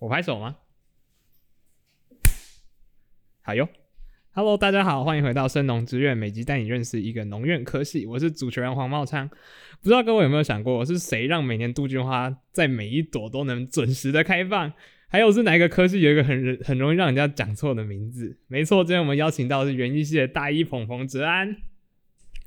我拍手吗？好哟，Hello，大家好，欢迎回到生农之院，每集带你认识一个农院科系。我是主持人黄茂昌。不知道各位有没有想过，是谁让每年杜鹃花在每一朵都能准时的开放？还有是哪一个科系有一个很很容易让人家讲错的名字？没错，今天我们邀请到的是园艺系的大一澎彭哲安。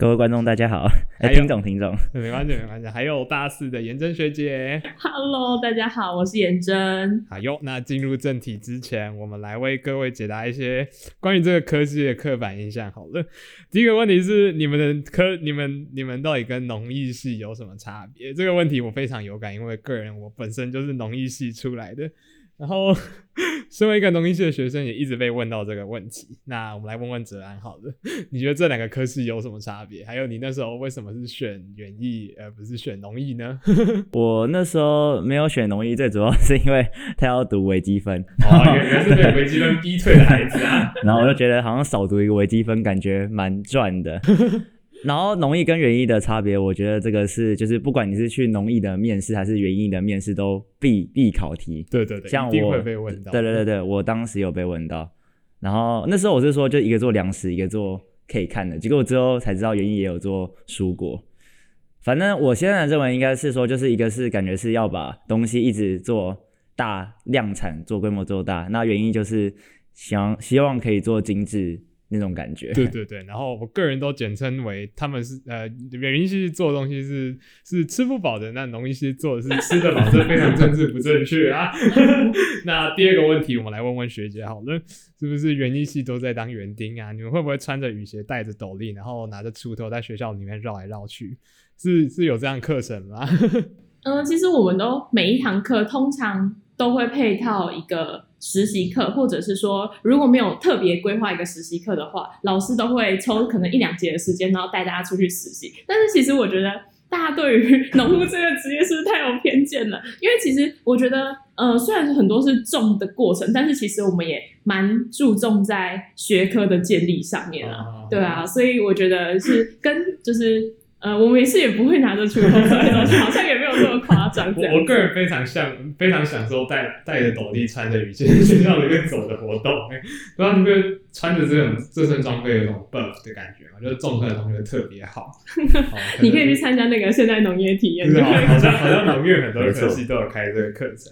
各位观众，大家好。哎，还有听众，听众，没关系，没关系。还有大四的颜真学姐，Hello，大家好，我是颜真。好哟，那进入正题之前，我们来为各位解答一些关于这个科系的刻板印象。好了，第一个问题是，你们的科，你们你们到底跟农艺系有什么差别？这个问题我非常有感，因为个人我本身就是农艺系出来的。然后，身为一个农艺系的学生，也一直被问到这个问题。那我们来问问哲安，好了，你觉得这两个科系有什么差别？还有，你那时候为什么是选园艺而不是选农艺呢？我那时候没有选农艺，最主要是因为他要读微积分。哦，原来是被微积分逼退的孩子啊。然后我就觉得好像少读一个微积分，感觉蛮赚的。然后农艺跟园艺的差别，我觉得这个是就是不管你是去农艺的面试还是园艺的面试，都必必考题。对对对，像我一定会被问到。对对对对，我当时有被问到。然后那时候我是说，就一个做粮食，一个做可以看的。结果我之后才知道，园艺也有做蔬果。反正我现在认为应该是说，就是一个是感觉是要把东西一直做大量产，做规模做大。那园艺就是想希望可以做精致。那种感觉，对对对，然后我个人都简称为他们是呃，园艺系做的东西是是吃不饱的，那农艺系做的是吃得饱，这非常政治不正确啊。那第二个问题，我们来问问学姐好了，是不是园艺系都在当园丁啊？你们会不会穿着雨鞋，戴着斗笠，然后拿着锄头在学校里面绕来绕去？是是有这样课程吗？嗯、呃，其实我们都每一堂课通常都会配套一个。实习课，或者是说，如果没有特别规划一个实习课的话，老师都会抽可能一两节的时间，然后带大家出去实习。但是其实我觉得，大家对于农夫这个职业是不是太有偏见了？因为其实我觉得，呃，虽然很多是种的过程，但是其实我们也蛮注重在学科的建立上面啊。对啊，所以我觉得是跟就是。呃，我没事也不会拿着锄头出来，好像也没有这么夸张。我我个人非常像，非常享受带带着斗笠、穿着雨鞋在学校里面走的活动。不知道你会穿着这种这身装备有种 buff 的感觉吗？就是种出来的东西特别好。你可以去参加那个现代农业体验。好像好像农业很多科系都有开这个课程。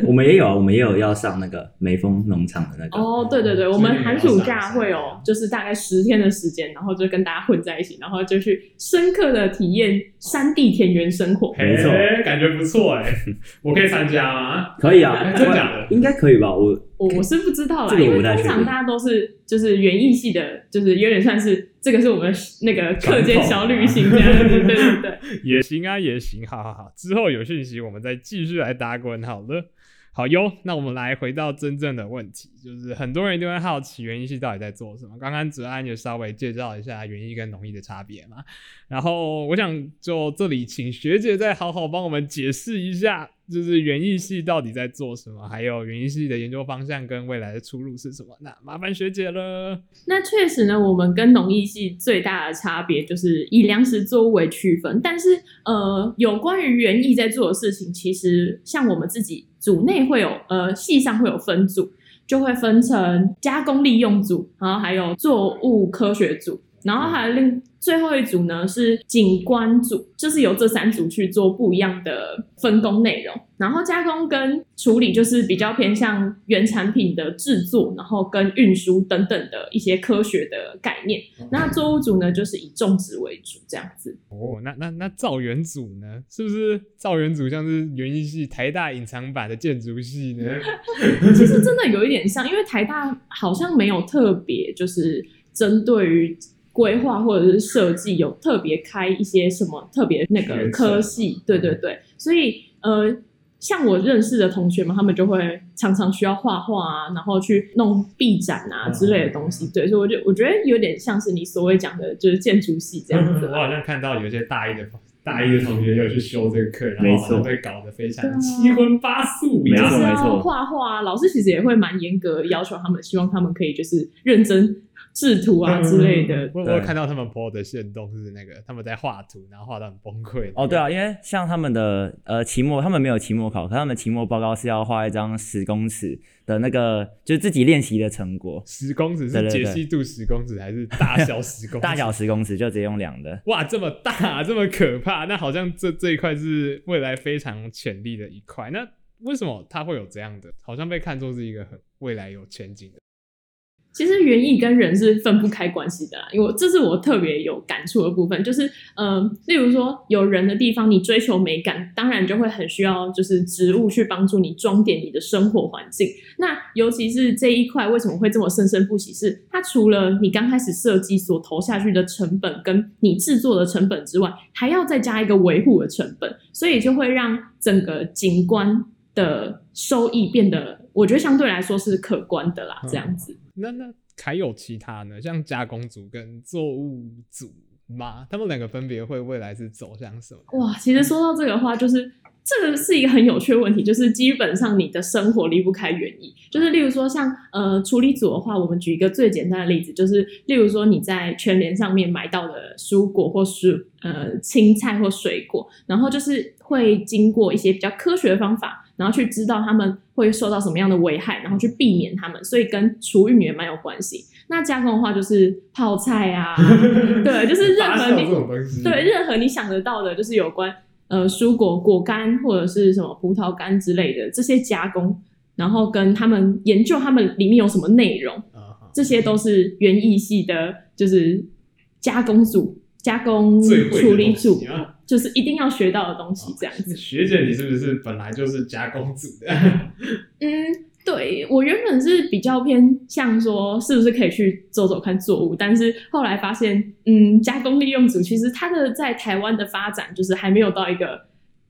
我们也有啊，我们也有要上那个梅峰农场的那个。哦，对对对，我们寒暑假会有，就是大概十天的时间，然后就跟大家混在一起，然后就去深刻的体验山地田园生活。没错，感觉不错哎，我可以参加吗？可以啊，真的假的？应该可以吧？我我我是不知道啦，因为通常大家都是就是园艺系的，就是有点算是这个是我们那个课间小旅行这样子，对对对，也行啊，也行，好好好，之后有讯息我们再继续来打滚，好了。好哟，那我们来回到真正的问题，就是很多人都会好奇园艺系到底在做什么。刚刚哲安也稍微介绍一下园艺跟农艺的差别嘛，然后我想就这里请学姐再好好帮我们解释一下，就是园艺系到底在做什么，还有园艺系的研究方向跟未来的出路是什么？那麻烦学姐了。那确实呢，我们跟农艺系最大的差别就是以粮食作物为区分，但是呃，有关于园艺在做的事情，其实像我们自己。组内会有呃，系上会有分组，就会分成加工利用组，然后还有作物科学组，然后还有另。最后一组呢是景观组，就是由这三组去做不一样的分工内容。然后加工跟处理就是比较偏向原产品的制作，然后跟运输等等的一些科学的概念。那作物组呢，就是以种植为主，这样子。哦，那那那造园组呢？是不是造园组像是园艺系台大隐藏版的建筑系呢？其实真的有一点像，因为台大好像没有特别就是针对于。规划或者是设计有特别开一些什么特别那个科系，对对对，所以呃，像我认识的同学们，他们就会常常需要画画啊，然后去弄壁展啊之类的东西，对，所以我就我觉得有点像是你所谓讲的，就是建筑系这样子。我好像看到有些大一的大一的同学有去修这个课，然后都会搞得非常七荤八素，没错没错。画画，老师其实也会蛮严格要求他们，希望他们可以就是认真。制图啊之类的。我我看到他们 po 的线动是那个他们在画图，然后画到很崩溃。哦，对啊，因为像他们的呃期末，他们没有期末考，可他们期末报告是要画一张十公尺的那个，就是自己练习的成果。十公尺是解析度十公尺还是大小十公尺？大小十公尺就直接用量的。哇，这么大，这么可怕，那好像这这一块是未来非常潜力的一块。那为什么它会有这样的？好像被看作是一个很未来有前景的。其实园艺跟人是分不开关系的啦，因为这是我特别有感触的部分，就是嗯、呃，例如说有人的地方，你追求美感，当然就会很需要就是植物去帮助你装点你的生活环境。那尤其是这一块为什么会这么生生不息？是它除了你刚开始设计所投下去的成本，跟你制作的成本之外，还要再加一个维护的成本，所以就会让整个景观的收益变得，我觉得相对来说是可观的啦，这样子。那那还有其他呢？像加工组跟作物组吗？他们两个分别会未来是走向什么？哇，其实说到这个话，就是这个是一个很有趣的问题，就是基本上你的生活离不开园艺。就是例如说像呃处理组的话，我们举一个最简单的例子，就是例如说你在全联上面买到的蔬果或是呃青菜或水果，然后就是会经过一些比较科学的方法。然后去知道他们会受到什么样的危害，然后去避免他们，所以跟厨运也蛮有关系。那加工的话就是泡菜啊，对，就是任何你对任何你想得到的，就是有关呃蔬果果干或者是什么葡萄干之类的这些加工，然后跟他们研究他们里面有什么内容，这些都是园艺系的，就是加工组、加工处理组。就是一定要学到的东西，这样子。学姐，你是不是本来就是加工组的？嗯，对，我原本是比较偏向说，是不是可以去走走看作物，但是后来发现，嗯，加工利用组其实它的在台湾的发展就是还没有到一个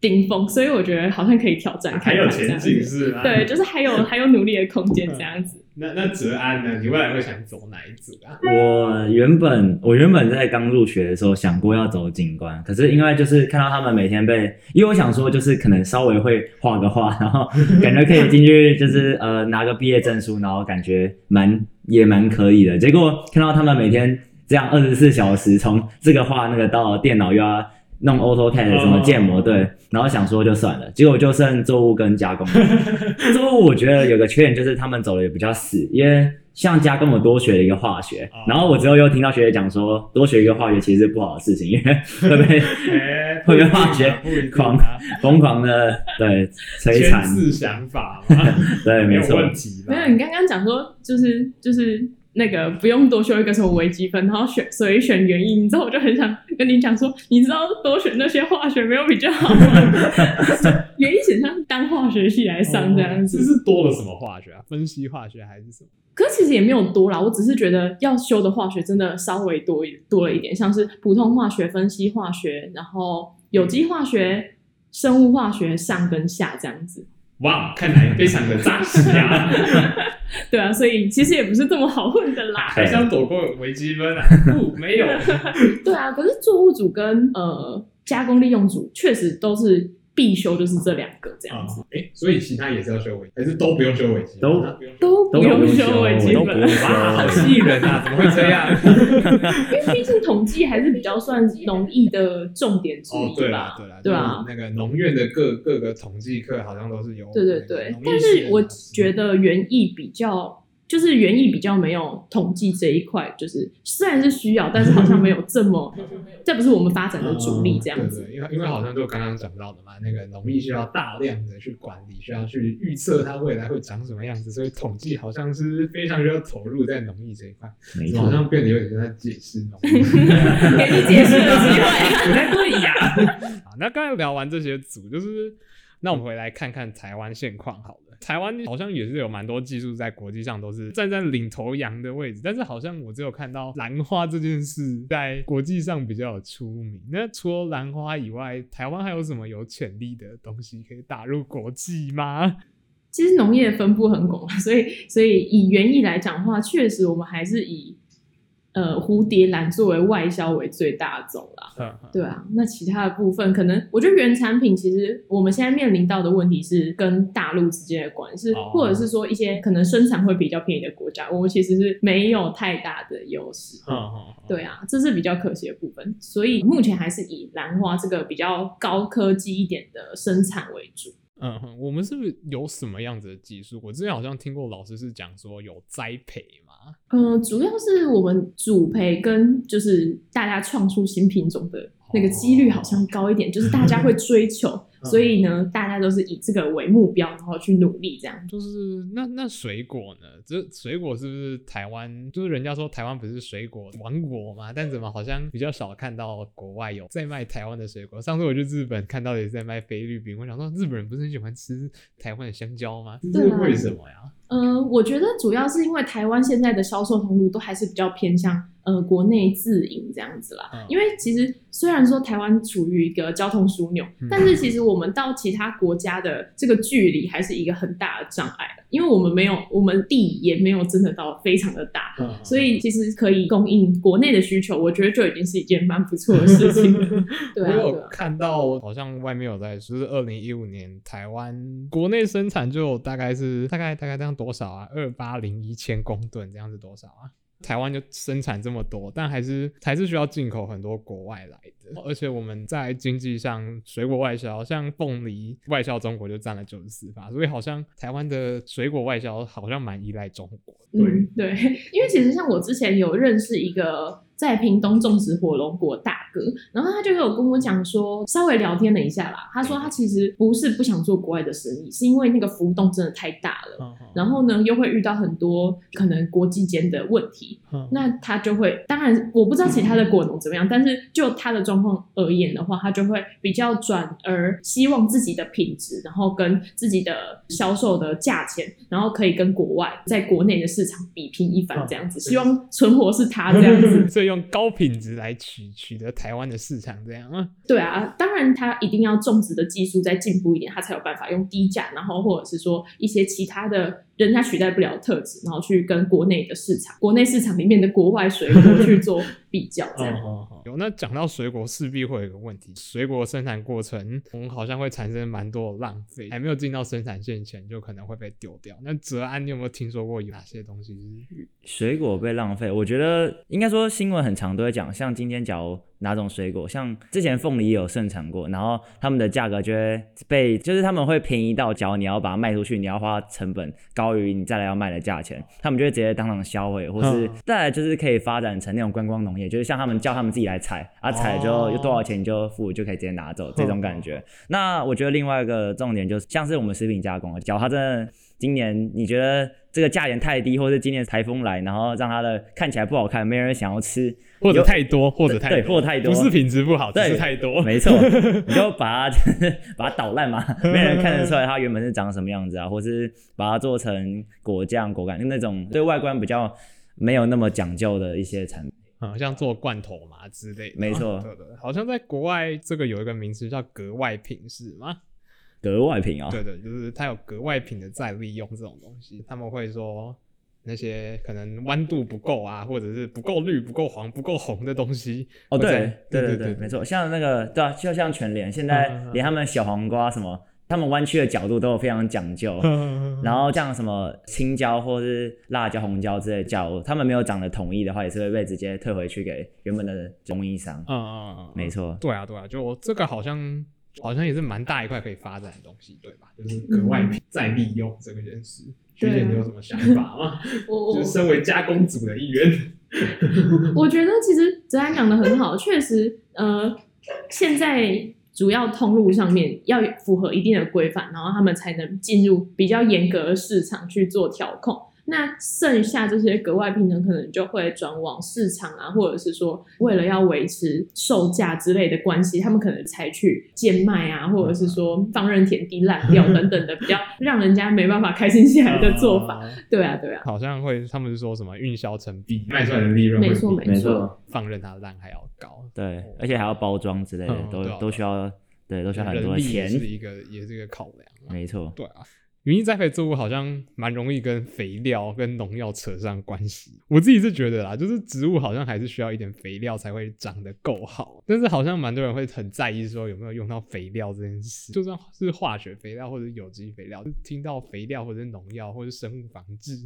顶峰，所以我觉得好像可以挑战看看，还有前景是吗？对，就是还有还有努力的空间这样子。那那哲安呢？你未来会想走哪一组啊？我原本我原本在刚入学的时候想过要走景观，可是因为就是看到他们每天被，因为我想说就是可能稍微会画个画，然后感觉可以进去就是呃拿个毕业证书，然后感觉蛮也蛮可以的。结果看到他们每天这样二十四小时从这个画那个到电脑又要。弄 AutoCAD 什么建模，对，然后想说就算了，结果就剩作物跟加工。作物我觉得有个缺点就是他们走的也比较死，因为像加工我多学了一个化学，然后我之后又听到学姐讲说多学一个化学其实是不好的事情，因为 会被 会被化学狂疯狂的对摧残。是想法对，没错。没有，你刚刚讲说就是就是。那个不用多修一个什么微积分，然后选所以选原因，你知道我就很想跟你讲说，你知道多选那些化学没有比较好吗？原因选上当化学系来上这样子，这是多了什么化学啊？分析化学还是什么？可是其实也没有多啦，我只是觉得要修的化学真的稍微多一多了一点，像是普通化学、分析化学，然后有机化学、生物化学上跟下这样子。哇，看来非常的扎实啊！对啊，所以其实也不是这么好混的啦。还想躲过微积分啊？不，没有。对啊，可是作物组跟呃加工利用组确实都是。必修就是这两个这样子，哎、所以其他也是要修微，还是都不用修微积？都都不用修微积分，哇，好气人啊！怎么会这样？因为毕竟统计还是比较算农艺的重点之一吧？哦、对吧，对啦，对啊，那个农院的各各个统计课好像都是有。对对对，但是我觉得园艺比较。就是园艺比较没有统计这一块，就是虽然是需要，但是好像没有这么，这不是我们发展的主力这样子。嗯、对，对，因为因为好像就刚刚讲到的嘛，那个农艺需要大量的去管理，需要去预测它未来会长什么样子，所以统计好像是非常需要投入在农艺这一块。没错，好像变得有点在解释农艺，给你解释的机会，不太对呀。好，那刚才聊完这些组，就是那我们回来看看台湾现况好了。台湾好像也是有蛮多技术在国际上都是站在领头羊的位置，但是好像我只有看到兰花这件事在国际上比较有出名。那除了兰花以外，台湾还有什么有潜力的东西可以打入国际吗？其实农业分布很广，所以所以以园艺来讲的话，确实我们还是以呃，蝴蝶兰作为外销为最大宗啦，嗯，对啊，那其他的部分可能，我觉得原产品其实我们现在面临到的问题是跟大陆之间的关系，哦、或者是说一些可能生产会比较便宜的国家，我们其实是没有太大的优势。嗯嗯，对啊，这是比较可惜的部分，所以目前还是以兰花这个比较高科技一点的生产为主。嗯哼，我们是不是有什么样子的技术？我之前好像听过老师是讲说有栽培嗯、呃，主要是我们主培跟就是大家创出新品种的那个几率好像高一点，就是大家会追求。所以呢，大家都是以这个为目标，然后去努力，这样。就是那那水果呢？这水果是不是台湾？就是人家说台湾不是水果王国嘛？但怎么好像比较少看到国外有在卖台湾的水果？上次我去日本看到也在卖菲律宾，我想说日本人不是很喜欢吃台湾的香蕉吗？这是为什么呀？嗯、呃，我觉得主要是因为台湾现在的销售通路都还是比较偏向呃国内自营这样子啦。嗯、因为其实虽然说台湾处于一个交通枢纽，嗯、但是其实我们到其他国家的这个距离还是一个很大的障碍，因为我们没有，我们地也没有真的到非常的大，嗯、所以其实可以供应国内的需求，我觉得就已经是一件蛮不错的事情了。对啊，我有看到好像外面有在说，是二零一五年台湾国内生产就大概是大概大概这样。多少啊？二八零一千公吨这样是多少啊？台湾就生产这么多，但还是还是需要进口很多国外来的。而且我们在经济上，水果外销，像凤梨外销中国就占了九十四，所以好像台湾的水果外销好像蛮依赖中国。对、对，因为其实像我之前有认识一个。在屏东种植火龙果大哥，然后他就有跟我讲说，稍微聊天了一下啦。他说他其实不是不想做国外的生意，是因为那个浮动真的太大了，然后呢又会遇到很多可能国际间的问题。那他就会，当然我不知道其他的果农怎么样，但是就他的状况而言的话，他就会比较转而希望自己的品质，然后跟自己的销售的价钱，然后可以跟国外在国内的市场比拼一番这样子，希望存活是他这样子。所以用高品质来取取得台湾的市场，这样啊？对啊，当然他一定要种植的技术再进步一点，他才有办法用低价，然后或者是说一些其他的。人家取代不了特质，然后去跟国内的市场、国内市场里面的国外水果去做比较，这样。有那讲到水果，势必会有一个问题：水果生产过程，我们好像会产生蛮多的浪费，还没有进到生产线前，就可能会被丢掉。那泽安，你有没有听说过有哪些东西是水果被浪费？我觉得应该说新闻很长都会讲，像今天假如。哪种水果？像之前凤梨也有盛产过，然后他们的价格就会被，就是他们会便宜到，假如你要把它卖出去，你要花成本高于你再来要卖的价钱，他们就会直接当场销毁，或是再来就是可以发展成那种观光农业，就是像他们叫他们自己来采，啊采就有多少钱你就付，就可以直接拿走这种感觉。那我觉得另外一个重点就是，像是我们食品加工，假如它真的。今年你觉得这个价钱太低，或是今年台风来，然后让它的看起来不好看，没人想要吃，或者太多，或者太多。对，或者太多，不是品质不好，对，是太多，没错，你就把它 把它捣烂嘛，没人看得出来它原本是长什么样子啊，或是把它做成果酱、果干那种对外观比较没有那么讲究的一些产品，嗯，像做罐头嘛之类的，没错，对对，好像在国外这个有一个名词叫格外品，是吗？格外品啊、哦，对对，就是它有格外品的再利用这种东西，他们会说那些可能弯度不够啊，或者是不够绿、不够黄、不够红的东西。哦，对对对对，没错，像那个对啊，就像全联现在连他们小黄瓜什么，嗯、他们弯曲的角度都有非常讲究。嗯、然后像什么青椒或是辣椒、红椒之类的角，他们没有长得统一的话，也是会被直接退回去给原本的供应商。嗯嗯嗯，没错。对啊对啊，就这个好像。好像也是蛮大一块可以发展的东西，对吧？就是格外品再利用这个件事，学姐你有什么想法吗？我就是身为加工组的一员，我觉得其实哲安讲的很好，确实，呃，现在主要通路上面要符合一定的规范，然后他们才能进入比较严格的市场去做调控。那剩下这些格外品呢，可能就会转往市场啊，或者是说为了要维持售价之类的关系，他们可能采取贱卖啊，或者是说放任田地烂掉等等的比较 让人家没办法开心起来的做法。对啊，对啊，好像会他们是说什么运销成比卖出来的利润没错没错，放任它烂还要高。对，而且还要包装之类的，都都需要对，都需要很多钱，是一个也是一个考量。没错，对啊。园艺栽培作物好像蛮容易跟肥料跟农药扯上关系。我自己是觉得啦，就是植物好像还是需要一点肥料才会长得够好。但是好像蛮多人会很在意说有没有用到肥料这件事，就算是化学肥料或者有机肥料，听到肥料或者农药或者生物防治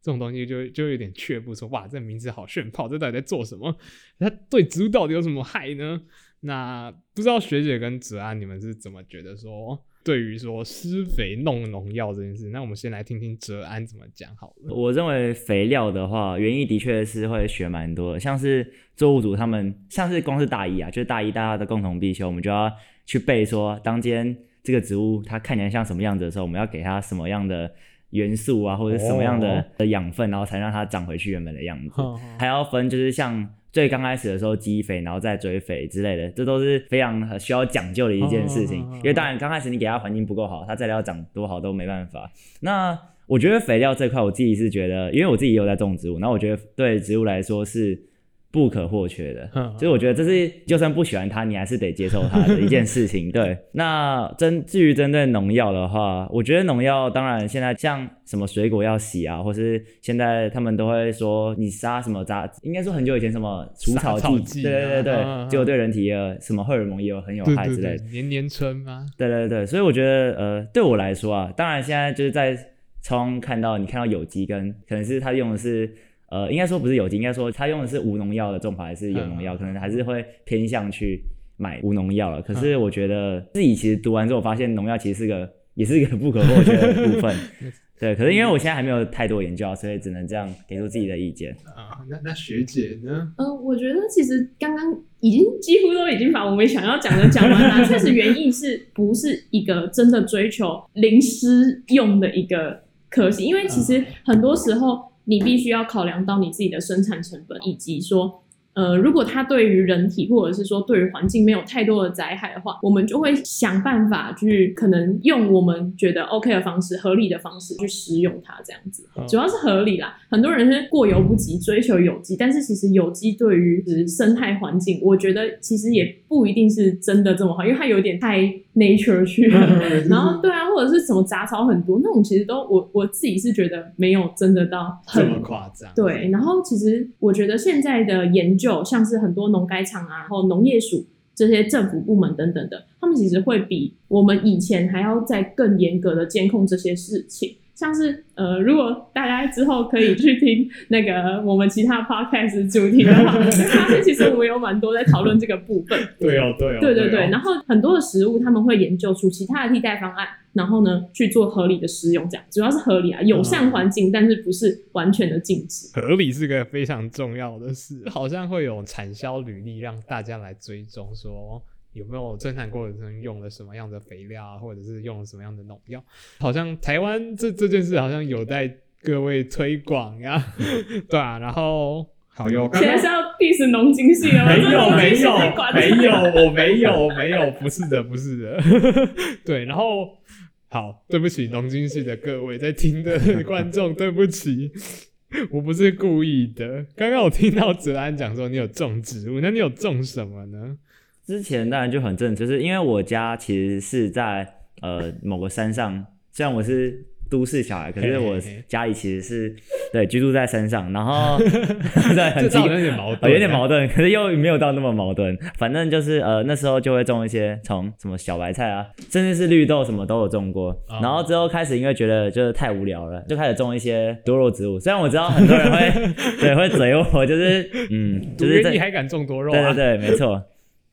这种东西就，就有点却步，说哇，这名字好炫炮，这到底在做什么？它对植物到底有什么害呢？那不知道学姐跟子安你们是怎么觉得说？对于说施肥弄农药这件事，那我们先来听听哲安怎么讲好了。我认为肥料的话，园艺的确是会学蛮多的，像是作物组他们，像是光是大一啊，就是大一大家的共同必修，我们就要去背说，当今天这个植物它看起来像什么样子的时候，我们要给它什么样的元素啊，或者什么样的养分，然后才让它长回去原本的样子，还要分就是像。最刚开始的时候积肥，然后再追肥之类的，这都是非常需要讲究的一件事情。因为当然刚开始你给它环境不够好，它再要长多好都没办法。那我觉得肥料这块，我自己是觉得，因为我自己也有在种植物，那我觉得对植物来说是。不可或缺的，所以我觉得这是就算不喜欢它，你还是得接受它的一件事情。对，那针至于针对农药的话，我觉得农药当然现在像什么水果要洗啊，或是现在他们都会说你杀什么杂，应该说很久以前什么除草剂，对对对对，结果对人体也什么荷尔蒙也有很有害之类的。年年春吗？对对对，所以我觉得呃，对我来说啊，当然现在就是在从看到你看到有机跟可能是他用的是。呃，应该说不是有机，应该说他用的是无农药的种法，还是有农药，嗯、可能还是会偏向去买无农药了。可是我觉得自己其实读完之后，发现农药其实是个，也是一个不可或缺的部分。对，可是因为我现在还没有太多研究，所以只能这样给出自己的意见。啊，那那学姐呢？嗯、呃，我觉得其实刚刚已经几乎都已经把我们想要讲的讲完了。确实，园艺是不是一个真的追求零施用的一个可惜？因为其实很多时候。你必须要考量到你自己的生产成本，以及说。呃，如果它对于人体或者是说对于环境没有太多的灾害的话，我们就会想办法去可能用我们觉得 OK 的方式、合理的方式去使用它，这样子主要是合理啦。很多人是过犹不及，追求有机，但是其实有机对于生态环境，我觉得其实也不一定是真的这么好，因为它有点太 nature 去了。然后对啊，或者是什么杂草很多那种，其实都我我自己是觉得没有真的到很这么夸张。对，然后其实我觉得现在的研究。就像是很多农改场啊，然后农业署这些政府部门等等的，他们其实会比我们以前还要再更严格的监控这些事情。像是呃，如果大家之后可以去听那个我们其他 podcast 主题的话，会发现其实我们有蛮多在讨论这个部分。对哦，对哦，对对对。然后很多的食物他们会研究出其他的替代方案，然后呢去做合理的食用，这样主要是合理啊，友善环境，嗯、但是不是完全的禁止。合理是个非常重要的事，好像会有产销履历让大家来追踪说。有没有生产过程中用了什么样的肥料啊，或者是用了什么样的农药？好像台湾这这件事好像有待各位推广呀，对啊。然后好有，现在是要 diss 农经系了吗？没有没有没有，我没有没有，不是的不是的。对，然后好，对不起农经系的各位在听的 观众，对不起，我不是故意的。刚刚我听到哲安讲说你有种植物，那你有种什么呢？之前当然就很正，就是因为我家其实是在呃某个山上，虽然我是都市小孩，可是我家里其实是对居住在山上，然后 对很近，有点矛盾，有点矛盾，可是又没有到那么矛盾。反正就是呃那时候就会种一些从什么小白菜啊，甚至是绿豆什么都有种过。然后之后开始因为觉得就是太无聊了，就开始种一些多肉植物。虽然我知道很多人会 对会嘴我，就是嗯，就是你还敢种多肉？对对对，没错。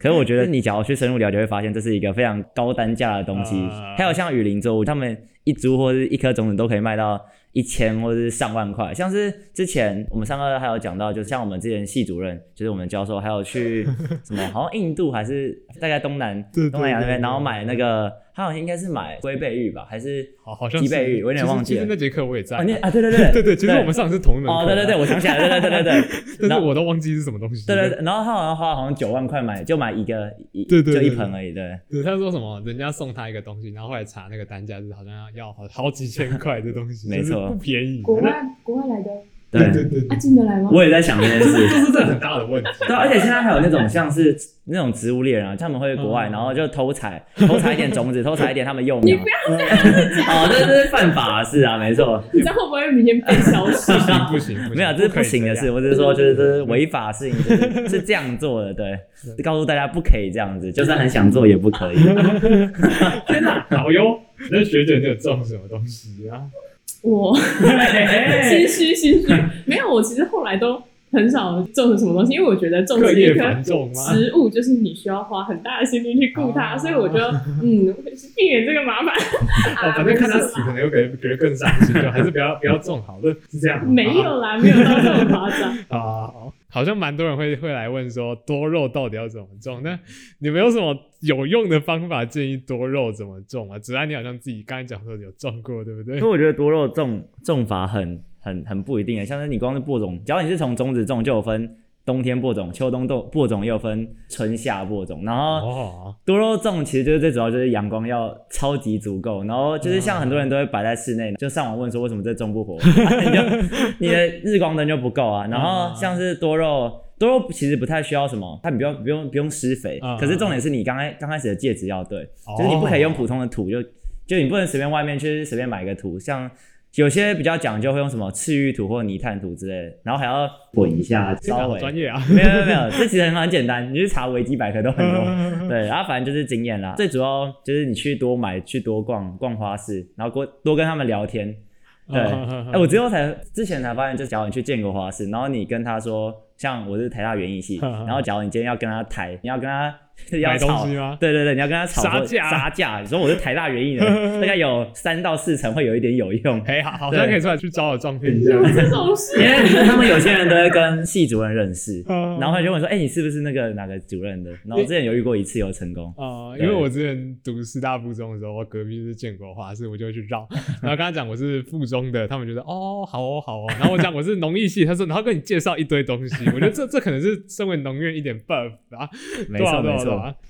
可是我觉得你假如去深入了解，会发现这是一个非常高单价的东西。还有像雨林作物，他们一株或者一颗种子都可以卖到一千或者是上万块。像是之前我们上课还有讲到，就像我们之前系主任，就是我们教授，还有去什么，好像印度还是大概东南 东南亚那边，然后买那个。他好像应该是买龟背玉吧，还是好好像鸡背玉？我有点忘记了。其实那节课我也在。啊，啊，对对对 对对，其实我们上的是同一门课。哦，对对对，我想起来了，对对对对。但是我都忘记是什么东西。对对对，然后他好像花好像九万块买，就买一个一，对对，就一盆而已，对。对，他说什么？人家送他一个东西，然后后来查那个单价是好像要要好好几千块的东西，没错，不便宜。国外国外来的。对对对他，进得来吗？我也在想这件事。这是这很大的问题。对，而且现在还有那种像是那种植物猎人啊，他们会国外，然后就偷采偷采一点种子，偷采一点他们幼苗。你不要这样子讲。哦，这这是犯法的事啊，没错。你知道会不会明天被消失？不行不行，没有，这是不行的事。我只是说，就是这是违法事情，是是这样做的。对，告诉大家不可以这样子，就算很想做也不可以。天哪，好哟！那学姐你有种什么东西啊？我心虚心虚，没有。我其实后来都很少种什么东西，因为我觉得种植一棵植物就是你需要花很大的心力去顾它，所以我就嗯避免这个麻烦。哦，反正看它死可能又给觉得更伤心，就还是不要不要种好了，是这样。没有啦，没有到这么夸张 啊。好像蛮多人会会来问说多肉到底要怎么种？那你们有什么有用的方法建议多肉怎么种啊？子安，你好像自己刚才讲说有种过，对不对？因为我觉得多肉种种法很很很不一定诶，像是你光是播种，只要你是从种子种，就有分。冬天播种，秋冬豆播种又分春夏播种，然后多肉种其实就是最主要就是阳光要超级足够，然后就是像很多人都会摆在室内，就上网问说为什么这种不活，啊、你就你的日光灯就不够啊。然后像是多肉，多肉其实不太需要什么，它不用不用不用施肥，可是重点是你刚开刚开始的介质要对，就是你不可以用普通的土，就就你不能随便外面去随便买一个土，像。有些比较讲究会用什么赤玉土或泥炭土之类的，然后还要滚一下，稍微专业啊，没有没有没有，这其实很很简单，你去查维基百科都很多，对，然后反正就是经验啦，最主要就是你去多买，去多逛逛花市，然后多多跟他们聊天，对，哎，我之后才之前才发现，就假如你去建国花市，然后你跟他说，像我是台大园艺系，然后假如你今天要跟他谈，你要跟他。要炒吗？对对对，你要跟他吵杀价，杀价。你说我是台大园艺的，大概有三到四成会有一点有用。哎，好，好像可以出来去找我撞骗一下。这种事，因为他们有些人都会跟系主任认识，然后他就问说：“哎，你是不是那个哪个主任的？”然后我之前有遇过一次有成功。啊，因为我之前读师大附中的时候，我隔壁是建国花市，我就会去绕。然后跟他讲我是附中的，他们觉得哦，好哦，好哦。然后我讲我是农艺系，他说然后跟你介绍一堆东西。我觉得这这可能是身为农院一点 buff 啊，没错没错。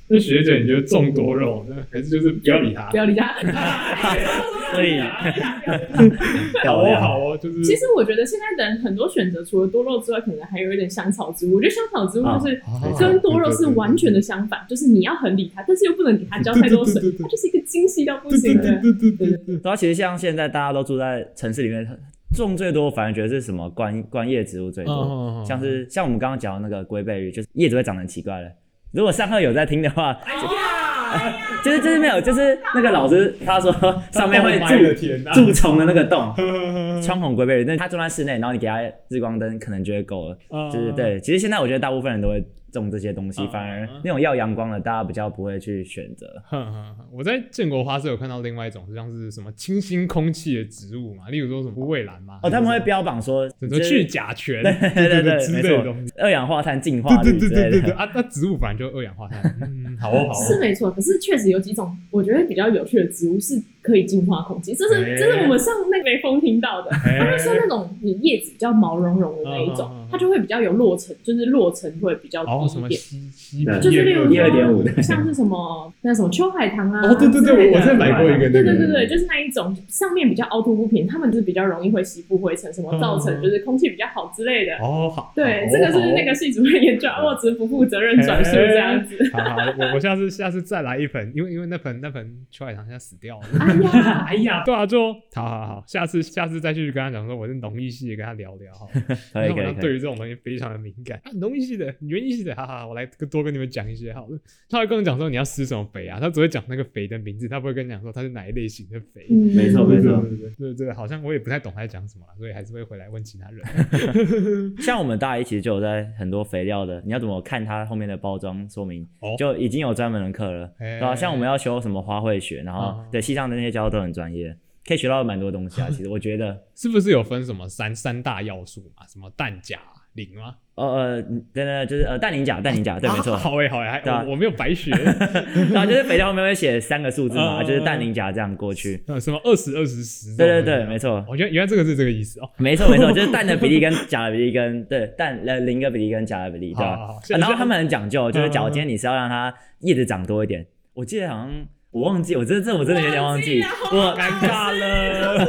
那学姐，你觉得种多肉呢，还是就是不要理他？不要理他。所以。好哦，好哦，就是。其实我觉得现在的人很多选择，除了多肉之外，可能还有一点香草植物。我觉得香草植物就是跟多肉是完全的相反，就是你要很理它，但是又不能给它浇太多水，它就是一个精细到不行的。对对对对。然后其实像现在大家都住在城市里面，种最多反而觉得是什么观观叶植物最多，像是像我们刚刚讲的那个龟背芋，就是叶子会长得很奇怪的。如果上课有在听的话，哎呀，就是就是没有，就是那个老师他说上面会蛀蛀虫的那个洞，穿孔龟背芋，那他住在室内，然后你给他日光灯，可能就会够了。就是对，其实现在我觉得大部分人都会。种这些东西，反而那种要阳光的，大家比较不会去选择。我在建国花市有看到另外一种，像是什么清新空气的植物嘛，例如说什么虎尾兰嘛。哦，他们会标榜说什么去甲醛，对对对，没错，二氧化碳净化对对对对对。啊，那植物反正就二氧化碳。嗯，好哦，好哦。是没错，可是确实有几种我觉得比较有趣的植物是可以净化空气，这是这是我们上那个雷锋听到的。他们说那种你叶子比较毛茸茸的那一种，它就会比较有落尘，就是落尘会比较低一点。就是例如一二点五的，像是什么那什么秋海棠啊。哦，对对对，我在买过一个。对对对对，就是那一种上面比较凹凸不平，他们就是比较容易会吸附灰尘，什么造成就是空气比较好之类的。哦，好。对，这个是那个系主任研究，我只是不负责任转述这样子。好好，我我下次下次再来一盆，因为因为那盆那盆秋海棠现在死掉了。哎呀，哎呀。对啊，就好好好，下次下次再去跟他讲说我是农艺系，跟他聊聊哈。可以可以。对于这种东西非常的敏感。农艺系的、园艺系的，哈哈，我来多跟你们讲一些好了。他会跟我讲说你要施什么肥啊，他只会讲那个肥的名字，他不会跟你讲说它是哪一类型的肥。没错没错，对对对，好像我也不太懂他在讲什么，所以还是会回来问其他人。像我们大一其实就有在很多肥料的，你要怎么看它后面的包装说明，就已经有专门的课了，对吧？像我们要修什么花卉学，然后对系上的那些教授都很专业。可以学到蛮多东西啊，其实我觉得 是不是有分什么三三大要素嘛？什么氮、钾、磷吗？呃呃，对对，就是呃氮、磷、钾，氮、磷、钾，对，没错。好诶，好诶，对我没有白学。然后就是肥料后面会写三个数字嘛，就是氮、磷、钾这样过去。什么二十二十十？对对对，没错。我觉得原来这个是这个意思哦。没错没错，就是 氮的比例跟钾的比例跟对氮呃磷的比例跟钾的比例，对吧？然后他们很讲究，就是假如今天你是要让它叶子长多一点，我记得好像。我忘记，我真的这我真的有点忘记，我尴尬了。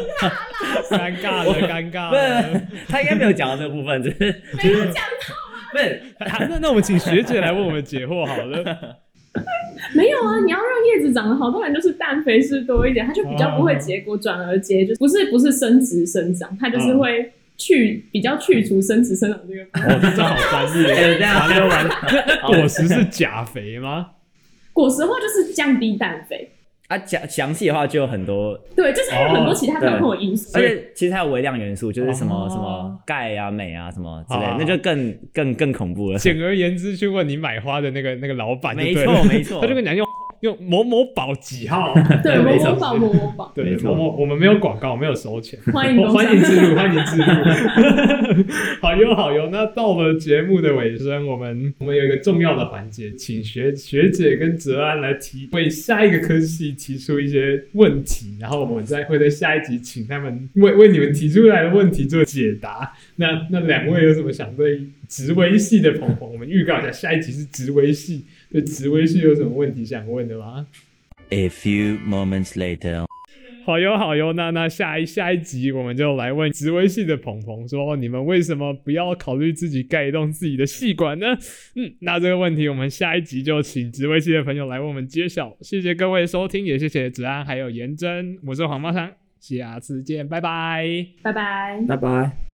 尴尬了，尴尬不了。是，他应该没有讲到这个部分，只是就是没有讲到不是 那那我们请学姐来为我们解惑好了。没有啊，你要让叶子长得好，当然就是氮肥是多一点，它就比较不会结果，转而结就不是不是生殖生长，它就是会去比较去除生殖生长这个部分。哦，这好专业。哎这样完了完了，果实是钾肥吗？果实的话就是降低氮肥，啊，详详细的话就有很多，对，就是还有很多其他可控的因素。而且其实还有微量元素，就是什么、哦。什么钙啊、镁啊什么之类那就更更更恐怖了。简而言之，去问你买花的那个那个老板没，错没错。他就跟你讲用用某某宝几号。对，某某宝，某某宝，对，某某我们没有广告，没有收钱。欢迎欢迎自入，欢迎置入。好哟好哟，那到了节目的尾声，我们我们有一个重要的环节，请学学姐跟哲安来提为下一个科系提出一些问题，然后我们再会在下一集请他们为为你们提出来的问题做解答。那那两位有什么想对植微系的朋友？我们预告一下，下一集是植微系，对植微系有什么问题想问的吗？A few moments later. 好哟好哟，那那下一下一集我们就来问植微系的朋朋说，你们为什么不要考虑自己盖一栋自己的系馆呢？嗯，那这个问题我们下一集就请植微系的朋友来为我们揭晓。谢谢各位收听，也谢谢子安还有颜真，我是黄茂昌，下次见，拜拜。拜拜。拜拜。